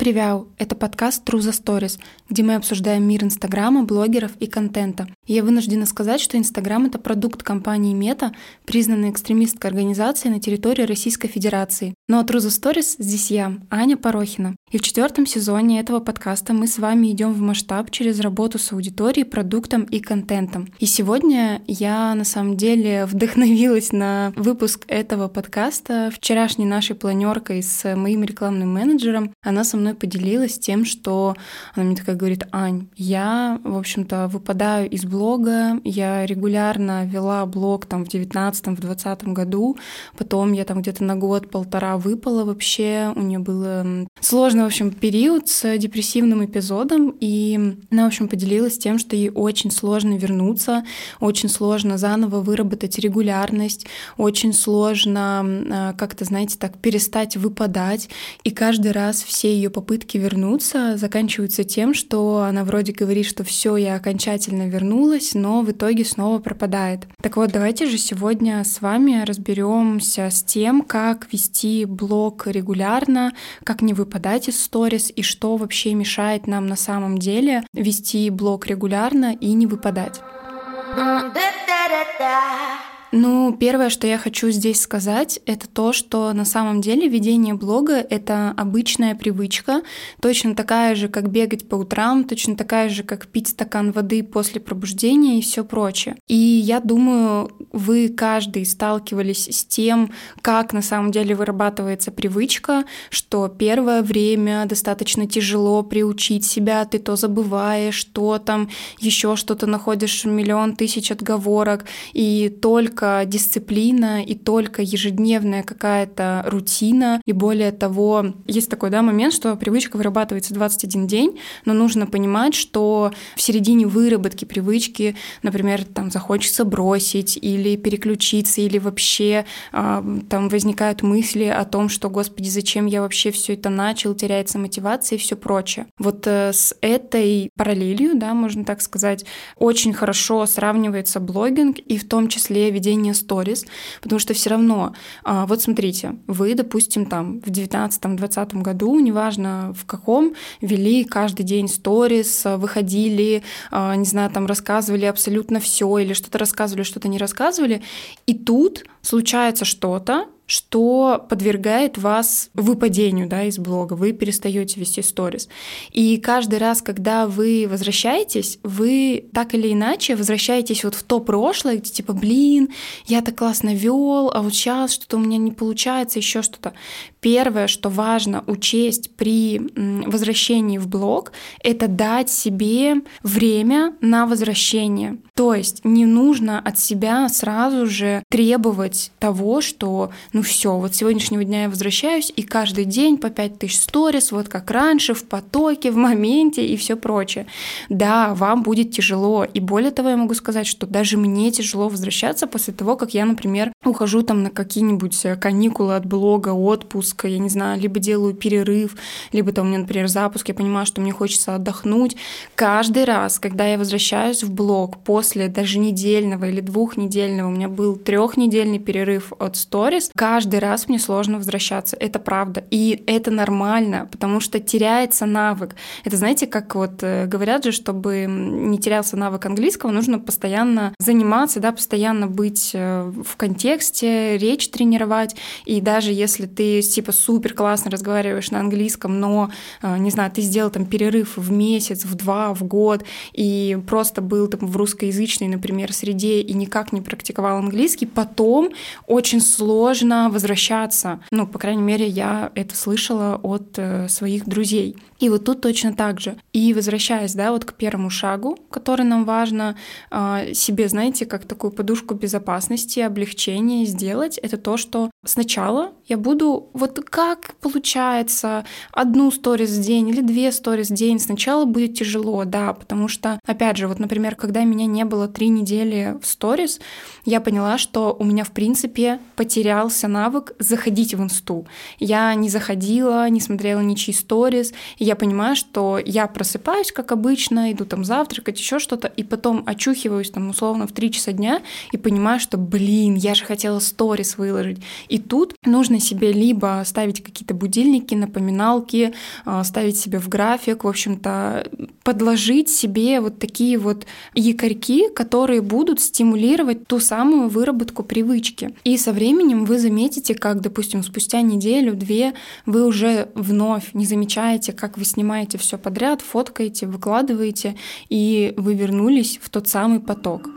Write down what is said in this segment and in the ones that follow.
Привет! Это подкаст True the Stories, где мы обсуждаем мир Инстаграма, блогеров и контента. Я вынуждена сказать, что Инстаграм — это продукт компании Мета, признанной экстремистской организацией на территории Российской Федерации. Но ну, а True the Stories здесь я, Аня Порохина. И в четвертом сезоне этого подкаста мы с вами идем в масштаб через работу с аудиторией, продуктом и контентом. И сегодня я на самом деле вдохновилась на выпуск этого подкаста вчерашней нашей планеркой с моим рекламным менеджером. Она со мной поделилась тем, что она мне такая говорит, Ань, я, в общем-то, выпадаю из блога, я регулярно вела блог там в 19-м, в 20 году, потом я там где-то на год-полтора выпала вообще, у нее было сложно сложный, в общем, период с депрессивным эпизодом, и она, в общем, поделилась тем, что ей очень сложно вернуться, очень сложно заново выработать регулярность, очень сложно а, как-то, знаете, так перестать выпадать, и каждый раз все ее попытки вернуться заканчиваются тем, что она вроде говорит, что все, я окончательно вернулась, но в итоге снова пропадает. Так вот, давайте же сегодня с вами разберемся с тем, как вести блог регулярно, как не выпадать из сторис и что вообще мешает нам на самом деле вести блог регулярно и не выпадать. Ну, первое, что я хочу здесь сказать, это то, что на самом деле ведение блога — это обычная привычка, точно такая же, как бегать по утрам, точно такая же, как пить стакан воды после пробуждения и все прочее. И я думаю, вы каждый сталкивались с тем, как на самом деле вырабатывается привычка, что первое время достаточно тяжело приучить себя, ты то забываешь, то там еще что-то находишь миллион тысяч отговорок, и только только дисциплина и только ежедневная какая-то рутина. И более того, есть такой да, момент, что привычка вырабатывается 21 день, но нужно понимать, что в середине выработки привычки, например, там захочется бросить или переключиться, или вообще э, там возникают мысли о том, что, господи, зачем я вообще все это начал, теряется мотивация и все прочее. Вот э, с этой параллелью, да, можно так сказать, очень хорошо сравнивается блогинг и в том числе ведение ведения сторис, потому что все равно, а, вот смотрите, вы, допустим, там в 19-20 году, неважно в каком, вели каждый день сторис, выходили, а, не знаю, там рассказывали абсолютно все или что-то рассказывали, что-то не рассказывали, и тут случается что-то, что подвергает вас выпадению да, из блога, вы перестаете вести сторис. И каждый раз, когда вы возвращаетесь, вы так или иначе возвращаетесь вот в то прошлое, где типа, блин, я так классно вел, а вот сейчас что-то у меня не получается, еще что-то. Первое, что важно учесть при возвращении в блог, это дать себе время на возвращение. То есть не нужно от себя сразу же требовать того, что ну все, вот с сегодняшнего дня я возвращаюсь, и каждый день по 5000 сторис, вот как раньше, в потоке, в моменте и все прочее. Да, вам будет тяжело, и более того, я могу сказать, что даже мне тяжело возвращаться после того, как я, например, ухожу там на какие-нибудь э, каникулы от блога, отпуск, я не знаю, либо делаю перерыв, либо там у меня, например, запуск, я понимаю, что мне хочется отдохнуть. Каждый раз, когда я возвращаюсь в блог после даже недельного или двухнедельного, у меня был трехнедельный перерыв от сторис, каждый раз мне сложно возвращаться. Это правда. И это нормально, потому что теряется навык. Это, знаете, как вот э, говорят же, чтобы не терялся навык английского, нужно постоянно заниматься, да, постоянно быть э, в контексте, речь тренировать. И даже если ты типа супер классно разговариваешь на английском, но, э, не знаю, ты сделал там перерыв в месяц, в два, в год, и просто был там в русскоязычной, например, среде и никак не практиковал английский, потом очень сложно возвращаться. Ну, по крайней мере, я это слышала от э, своих друзей. И вот тут точно так же. И возвращаясь, да, вот к первому шагу, который нам важно э, себе, знаете, как такую подушку безопасности, облегчения сделать, это то, что сначала я буду вот как получается одну сторис в день или две сторис в день. Сначала будет тяжело, да, потому что, опять же, вот, например, когда меня не было три недели в сторис, я поняла, что у меня, в принципе, потерялся навык заходить в инсту. Я не заходила, не смотрела ничьи сторис, и я понимаю, что я просыпаюсь, как обычно, иду там завтракать, еще что-то, и потом очухиваюсь там условно в 3 часа дня и понимаю, что, блин, я же хотела сторис выложить. И тут нужно себе либо ставить какие-то будильники, напоминалки, а, ставить себе в график, в общем-то, подложить себе вот такие вот якорьки, которые будут стимулировать ту самую выработку привычки. И со временем вы заметите, как, допустим, спустя неделю-две вы уже вновь не замечаете, как вы снимаете все подряд, фоткаете, выкладываете, и вы вернулись в тот самый поток.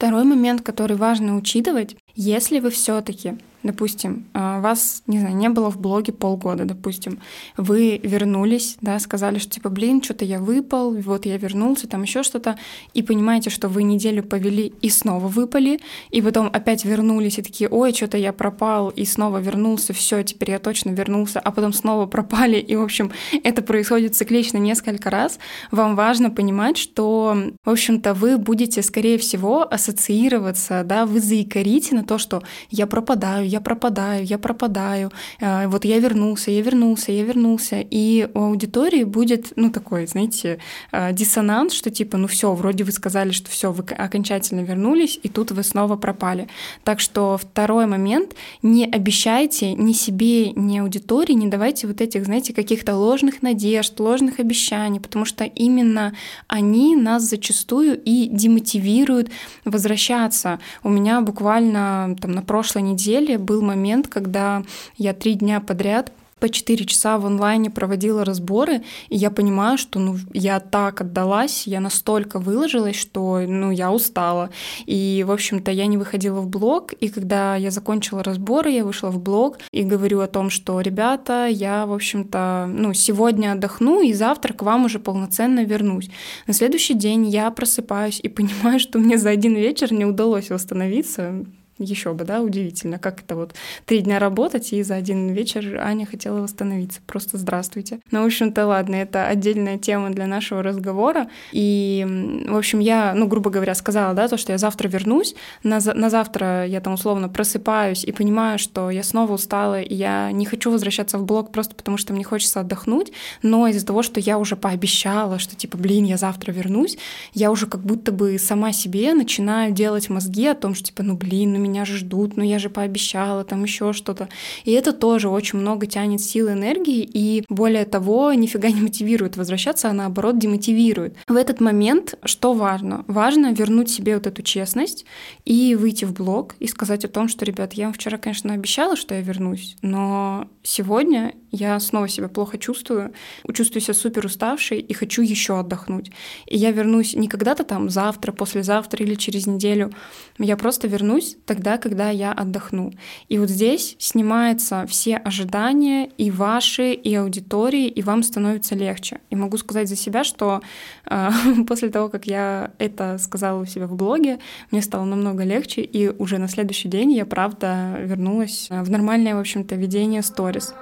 Второй момент, который важно учитывать, если вы все-таки допустим, а, вас, не знаю, не было в блоге полгода, допустим, вы вернулись, да, сказали, что типа, блин, что-то я выпал, вот я вернулся, там еще что-то, и понимаете, что вы неделю повели и снова выпали, и потом опять вернулись и такие, ой, что-то я пропал, и снова вернулся, все, теперь я точно вернулся, а потом снова пропали, и, в общем, это происходит циклично несколько раз, вам важно понимать, что, в общем-то, вы будете, скорее всего, ассоциироваться, да, вы заикарите на то, что я пропадаю, я пропадаю, я пропадаю, э, вот я вернулся, я вернулся, я вернулся. И у аудитории будет, ну, такой, знаете, э, диссонанс, что типа, ну все, вроде вы сказали, что все, вы окончательно вернулись, и тут вы снова пропали. Так что второй момент, не обещайте ни себе, ни аудитории, не давайте вот этих, знаете, каких-то ложных надежд, ложных обещаний, потому что именно они нас зачастую и демотивируют возвращаться. У меня буквально там на прошлой неделе был момент, когда я три дня подряд по 4 часа в онлайне проводила разборы, и я понимаю, что ну, я так отдалась, я настолько выложилась, что ну, я устала. И, в общем-то, я не выходила в блог, и когда я закончила разборы, я вышла в блог и говорю о том, что, ребята, я, в общем-то, ну, сегодня отдохну, и завтра к вам уже полноценно вернусь. На следующий день я просыпаюсь и понимаю, что мне за один вечер не удалось восстановиться, еще бы, да, удивительно, как это вот три дня работать, и за один вечер Аня хотела восстановиться. Просто здравствуйте. Ну, в общем-то, ладно, это отдельная тема для нашего разговора. И, в общем, я, ну, грубо говоря, сказала, да, то, что я завтра вернусь, на, на завтра я там условно просыпаюсь и понимаю, что я снова устала, и я не хочу возвращаться в блог просто потому, что мне хочется отдохнуть, но из-за того, что я уже пообещала, что типа, блин, я завтра вернусь, я уже как будто бы сама себе начинаю делать мозги о том, что типа, ну, блин, ну, меня меня же ждут, ну я же пообещала, там еще что-то. И это тоже очень много тянет силы энергии, и более того, нифига не мотивирует возвращаться, а наоборот демотивирует. В этот момент что важно? Важно вернуть себе вот эту честность и выйти в блог и сказать о том, что, ребят, я вам вчера, конечно, обещала, что я вернусь, но сегодня я снова себя плохо чувствую, чувствую себя супер уставшей и хочу еще отдохнуть. И я вернусь не когда-то там завтра, послезавтра или через неделю, я просто вернусь тогда, когда я отдохну. И вот здесь снимаются все ожидания и ваши, и аудитории, и вам становится легче. И могу сказать за себя, что э, после того, как я это сказала у себя в блоге, мне стало намного легче, и уже на следующий день я, правда, вернулась в нормальное, в общем-то, ведение сторис.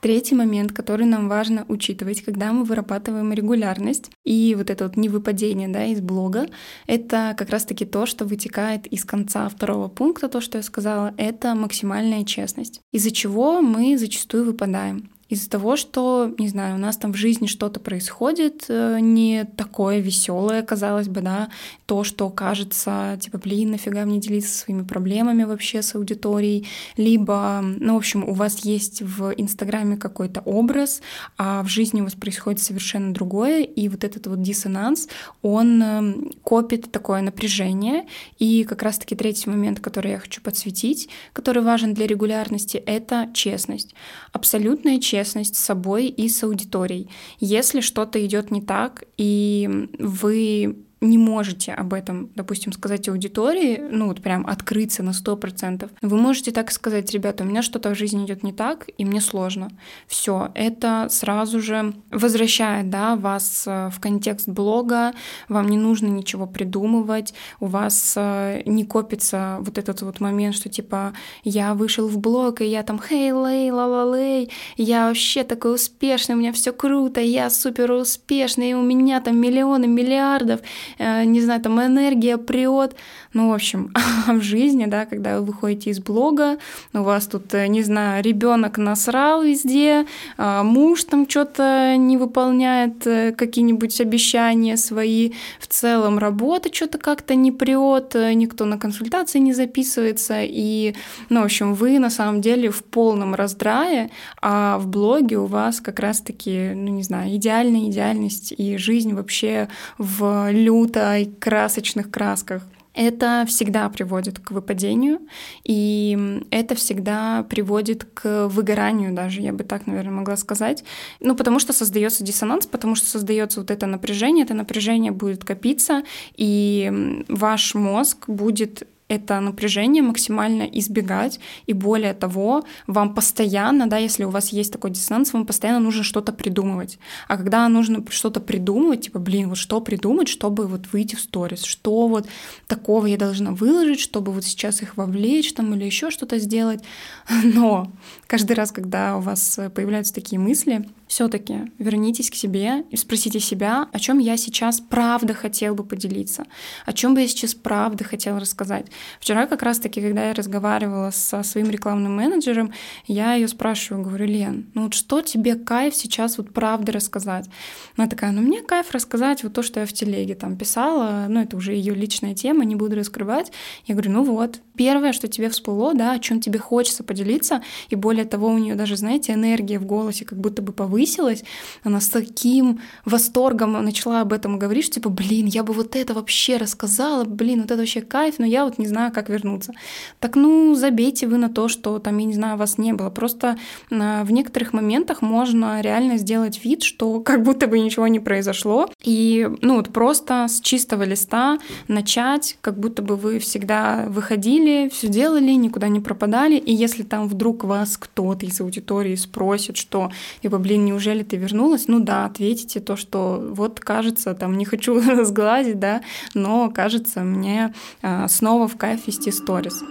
Третий момент, который нам важно учитывать, когда мы вырабатываем регулярность и вот это вот невыпадение да, из блога, это как раз-таки то, что вытекает из конца второго пункта, то, что я сказала, это максимальная честность, из-за чего мы зачастую выпадаем из-за того, что, не знаю, у нас там в жизни что-то происходит э, не такое веселое, казалось бы, да, то, что кажется, типа, блин, нафига мне делиться своими проблемами вообще с аудиторией, либо, ну, в общем, у вас есть в Инстаграме какой-то образ, а в жизни у вас происходит совершенно другое, и вот этот вот диссонанс, он эм, копит такое напряжение, и как раз-таки третий момент, который я хочу подсветить, который важен для регулярности, это честность. Абсолютная честность честность с собой и с аудиторией. Если что-то идет не так, и вы не можете об этом, допустим, сказать аудитории, ну вот прям открыться на сто процентов, вы можете так сказать, ребята, у меня что-то в жизни идет не так, и мне сложно. Все, это сразу же возвращает да, вас э, в контекст блога, вам не нужно ничего придумывать, у вас э, не копится вот этот вот момент, что типа я вышел в блог, и я там хей лей ла ла лей я вообще такой успешный, у меня все круто, я супер успешный, и у меня там миллионы, миллиардов, не знаю, там энергия прет. Ну, в общем, в жизни, да, когда вы выходите из блога, у вас тут, э, не знаю, ребенок насрал везде, а муж там что-то не выполняет, э, какие-нибудь обещания свои, в целом работа что-то как-то не прет, никто на консультации не записывается, и, ну, в общем, вы на самом деле в полном раздрае, а в блоге у вас как раз-таки, ну, не знаю, идеальная идеальность и жизнь вообще в лютой красочных красках это всегда приводит к выпадению, и это всегда приводит к выгоранию даже, я бы так, наверное, могла сказать. Ну, потому что создается диссонанс, потому что создается вот это напряжение, это напряжение будет копиться, и ваш мозг будет это напряжение максимально избегать. И более того, вам постоянно, да, если у вас есть такой диссонанс, вам постоянно нужно что-то придумывать. А когда нужно что-то придумывать, типа, блин, вот что придумать, чтобы вот выйти в сторис, что вот такого я должна выложить, чтобы вот сейчас их вовлечь там или еще что-то сделать. Но каждый раз, когда у вас появляются такие мысли, все-таки вернитесь к себе и спросите себя, о чем я сейчас правда хотел бы поделиться, о чем бы я сейчас правда хотел рассказать. Вчера как раз-таки, когда я разговаривала со своим рекламным менеджером, я ее спрашиваю, говорю, Лен, ну вот что тебе кайф сейчас вот правда рассказать? Она такая, ну мне кайф рассказать вот то, что я в телеге там писала, ну это уже ее личная тема, не буду раскрывать. Я говорю, ну вот, первое, что тебе всплыло, да, о чем тебе хочется поделиться, и более того, у нее даже, знаете, энергия в голосе как будто бы повысилась, повысилась, она с таким восторгом начала об этом говорить, что типа, блин, я бы вот это вообще рассказала, блин, вот это вообще кайф, но я вот не знаю, как вернуться. Так ну, забейте вы на то, что там, я не знаю, вас не было. Просто а, в некоторых моментах можно реально сделать вид, что как будто бы ничего не произошло, и ну вот просто с чистого листа начать, как будто бы вы всегда выходили, все делали, никуда не пропадали, и если там вдруг вас кто-то из аудитории спросит, что, типа, блин, неужели ты вернулась? Ну да, ответите то, что вот кажется, там не хочу сглазить, да, но кажется мне а, снова в кайф вести сторис.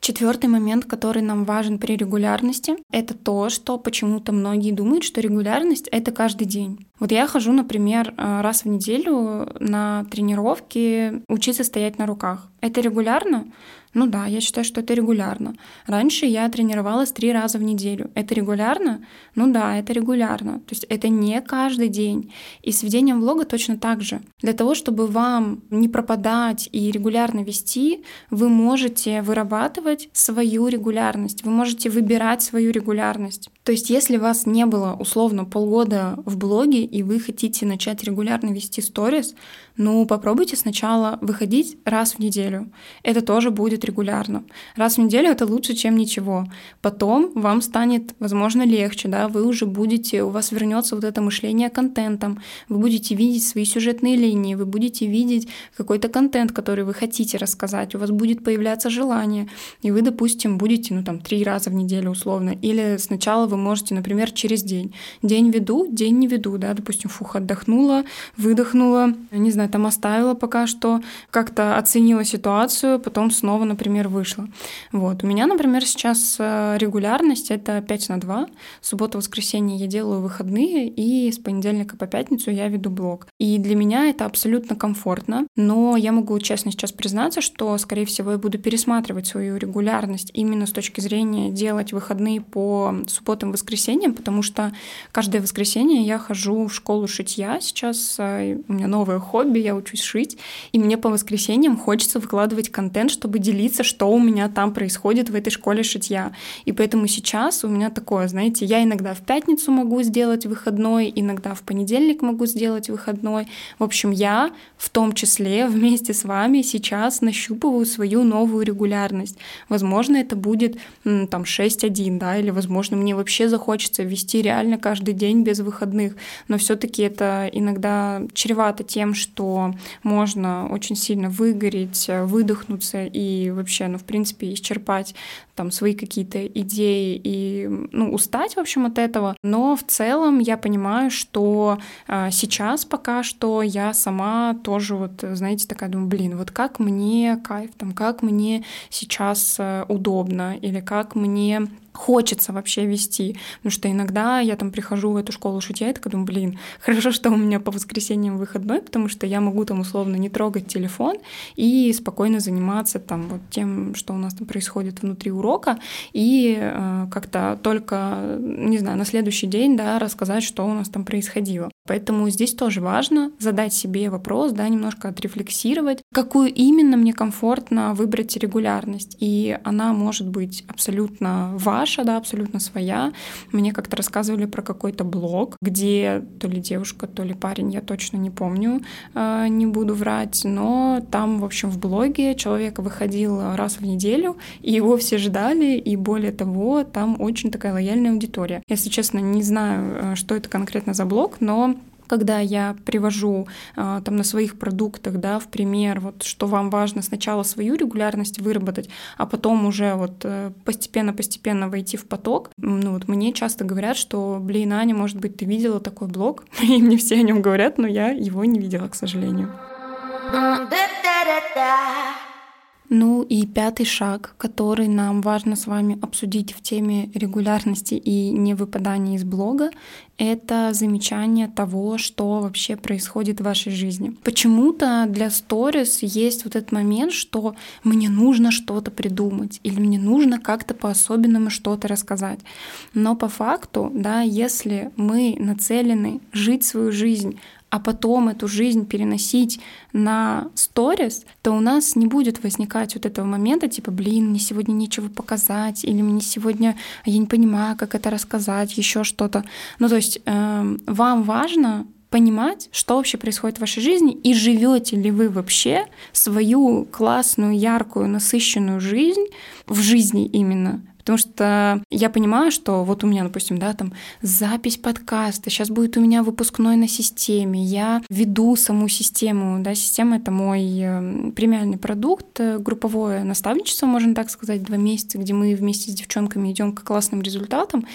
Четвертый момент, который нам важен при регулярности, это то, что почему-то многие думают, что регулярность — это каждый день. Вот я хожу, например, а, раз в неделю на тренировки учиться стоять на руках. Это регулярно? Ну да, я считаю, что это регулярно. Раньше я тренировалась три раза в неделю. Это регулярно? Ну да, это регулярно. То есть это не каждый день. И с ведением влога точно так же. Для того, чтобы вам не пропадать и регулярно вести, вы можете вырабатывать свою регулярность. Вы можете выбирать свою регулярность. То есть если вас не было условно полгода в блоге, и вы хотите начать регулярно вести сторис, ну попробуйте сначала выходить раз в неделю. Это тоже будет регулярно. Раз в неделю это лучше, чем ничего. Потом вам станет, возможно, легче, да, вы уже будете, у вас вернется вот это мышление контентом, вы будете видеть свои сюжетные линии, вы будете видеть какой-то контент, который вы хотите рассказать, у вас будет появляться желание, и вы, допустим, будете, ну, там, три раза в неделю условно, или сначала вы можете, например, через день. День веду, день не веду, да, допустим, фух, отдохнула, выдохнула, не знаю, там оставила пока что, как-то оценила ситуацию, потом снова например, вышло. Вот. У меня, например, сейчас э, регулярность — это 5 на 2. Суббота, воскресенье я делаю выходные, и с понедельника по пятницу я веду блог. И для меня это абсолютно комфортно, но я могу честно сейчас признаться, что, скорее всего, я буду пересматривать свою регулярность именно с точки зрения делать выходные по субботам, воскресеньям, потому что каждое воскресенье я хожу в школу шитья. Сейчас э, у меня новое хобби, я учусь шить, и мне по воскресеньям хочется выкладывать контент, чтобы делиться что у меня там происходит в этой школе шитья. И поэтому сейчас у меня такое, знаете, я иногда в пятницу могу сделать выходной, иногда в понедельник могу сделать выходной. В общем, я в том числе вместе с вами сейчас нащупываю свою новую регулярность. Возможно, это будет там 6-1, да, или, возможно, мне вообще захочется вести реально каждый день без выходных, но все таки это иногда чревато тем, что можно очень сильно выгореть, выдохнуться и вообще, ну, в принципе, исчерпать там свои какие-то идеи и, ну, устать, в общем, от этого. Но в целом я понимаю, что э, сейчас пока что я сама тоже вот, знаете, такая думаю, блин, вот как мне кайф, там, как мне сейчас э, удобно или как мне хочется вообще вести. Потому что иногда я там прихожу в эту школу шутя и такая думаю, блин, хорошо, что у меня по воскресеньям выходной, потому что я могу там условно не трогать телефон и спокойно заниматься там вот тем, что у нас там происходит внутри урока, и э, как-то только, не знаю, на следующий день, да, рассказать, что у нас там происходило. Поэтому здесь тоже важно задать себе вопрос, да, немножко отрефлексировать, какую именно мне комфортно выбрать регулярность. И она может быть абсолютно ваша, да, абсолютно своя. Мне как-то рассказывали про какой-то блог, где то ли девушка, то ли парень, я точно не помню, э, не буду врать, но там, в общем, в блоге человек выходил раз в неделю, и его все ждали, и более того, там очень такая лояльная аудитория. Если честно, не знаю, э, что это конкретно за блог, но когда я привожу а, там на своих продуктах, да, в пример, вот что вам важно сначала свою регулярность выработать, а потом уже вот э, постепенно-постепенно войти в поток, ну вот мне часто говорят, что, блин, Аня, может быть, ты видела такой блог, и мне все о нем говорят, но я его не видела, к сожалению. Ну и пятый шаг, который нам важно с вами обсудить в теме регулярности и невыпадания из блога, это замечание того, что вообще происходит в вашей жизни. Почему-то для сторис есть вот этот момент, что мне нужно что-то придумать или мне нужно как-то по-особенному что-то рассказать. Но по факту, да, если мы нацелены жить свою жизнь а потом эту жизнь переносить на сторис, то у нас не будет возникать вот этого момента, типа, блин, мне сегодня нечего показать, или мне сегодня, я не понимаю, как это рассказать, еще что-то. Ну, то есть э, вам важно понимать, что вообще происходит в вашей жизни, и живете ли вы вообще свою классную, яркую, насыщенную жизнь в жизни именно Потому что я понимаю, что вот у меня, допустим, да, там запись подкаста, сейчас будет у меня выпускной на системе, я веду саму систему, да, система — это мой эм, премиальный продукт, э, групповое наставничество, можно так сказать, два месяца, где мы вместе с девчонками идем к классным результатам.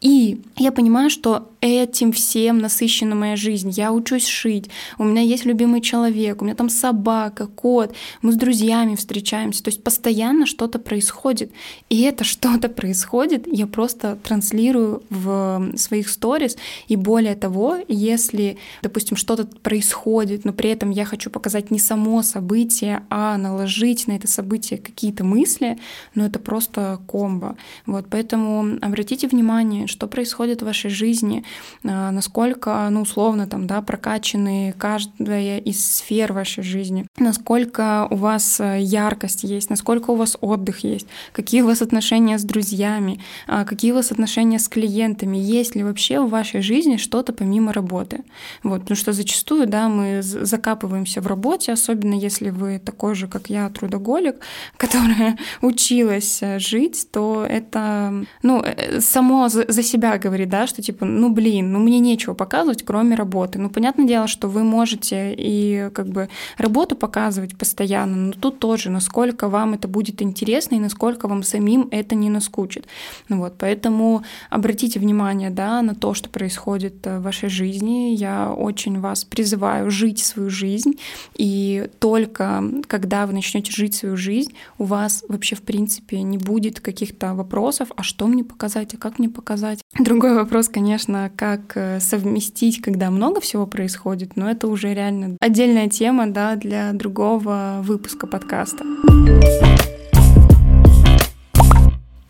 И я понимаю, что этим всем насыщена моя жизнь. Я учусь шить, у меня есть любимый человек, у меня там собака, кот, мы с друзьями встречаемся, то есть постоянно что-то происходит. И это что что-то происходит, я просто транслирую в своих сторис. И более того, если, допустим, что-то происходит, но при этом я хочу показать не само событие, а наложить на это событие какие-то мысли, ну это просто комбо. Вот, поэтому обратите внимание, что происходит в вашей жизни, насколько, ну, условно, там, да, прокачаны каждая из сфер вашей жизни, насколько у вас яркость есть, насколько у вас отдых есть, какие у вас отношения с друзьями, а, какие у вас отношения с клиентами, есть ли вообще в вашей жизни что-то помимо работы. Вот, потому что зачастую, да, мы закапываемся в работе, особенно если вы такой же, как я, трудоголик, которая училась э, жить, то это, ну, э, само за себя говорит, да, что типа, ну, блин, ну, мне нечего показывать, кроме работы. Ну, понятное дело, что вы можете и как бы работу показывать постоянно, но тут тоже, насколько вам это будет интересно и насколько вам самим это не наскучит. Ну вот, поэтому обратите внимание да, на то, что происходит э, в вашей жизни. Я очень вас призываю жить свою жизнь, и только когда вы начнете жить свою жизнь, у вас вообще в принципе не будет каких-то вопросов, а что мне показать, а как мне показать. Другой вопрос, конечно, как э, совместить, когда много всего происходит, но это уже реально отдельная тема да, для другого выпуска подкаста.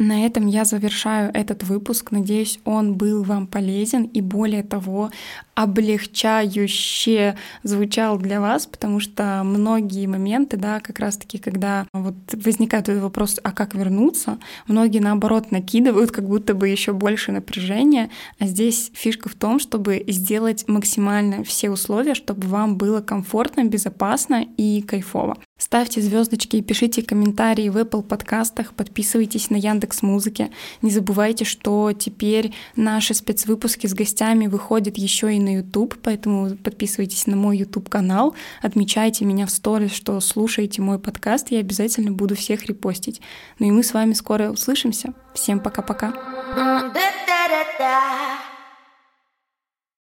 На этом я завершаю этот выпуск. Надеюсь, он был вам полезен и более того, облегчающе звучал для вас, потому что многие моменты, да, как раз-таки, когда вот возникает этот вопрос, а как вернуться, многие наоборот накидывают как будто бы еще больше напряжения, а здесь фишка в том, чтобы сделать максимально все условия, чтобы вам было комфортно, безопасно и кайфово. Ставьте звездочки и пишите комментарии в Apple подкастах, подписывайтесь на Яндекс Музыке. Не забывайте, что теперь наши спецвыпуски с гостями выходят еще и на YouTube, поэтому подписывайтесь на мой YouTube канал, отмечайте меня в сторис, что слушаете мой подкаст, я обязательно буду всех репостить. Ну и мы с вами скоро услышимся. Всем пока-пока.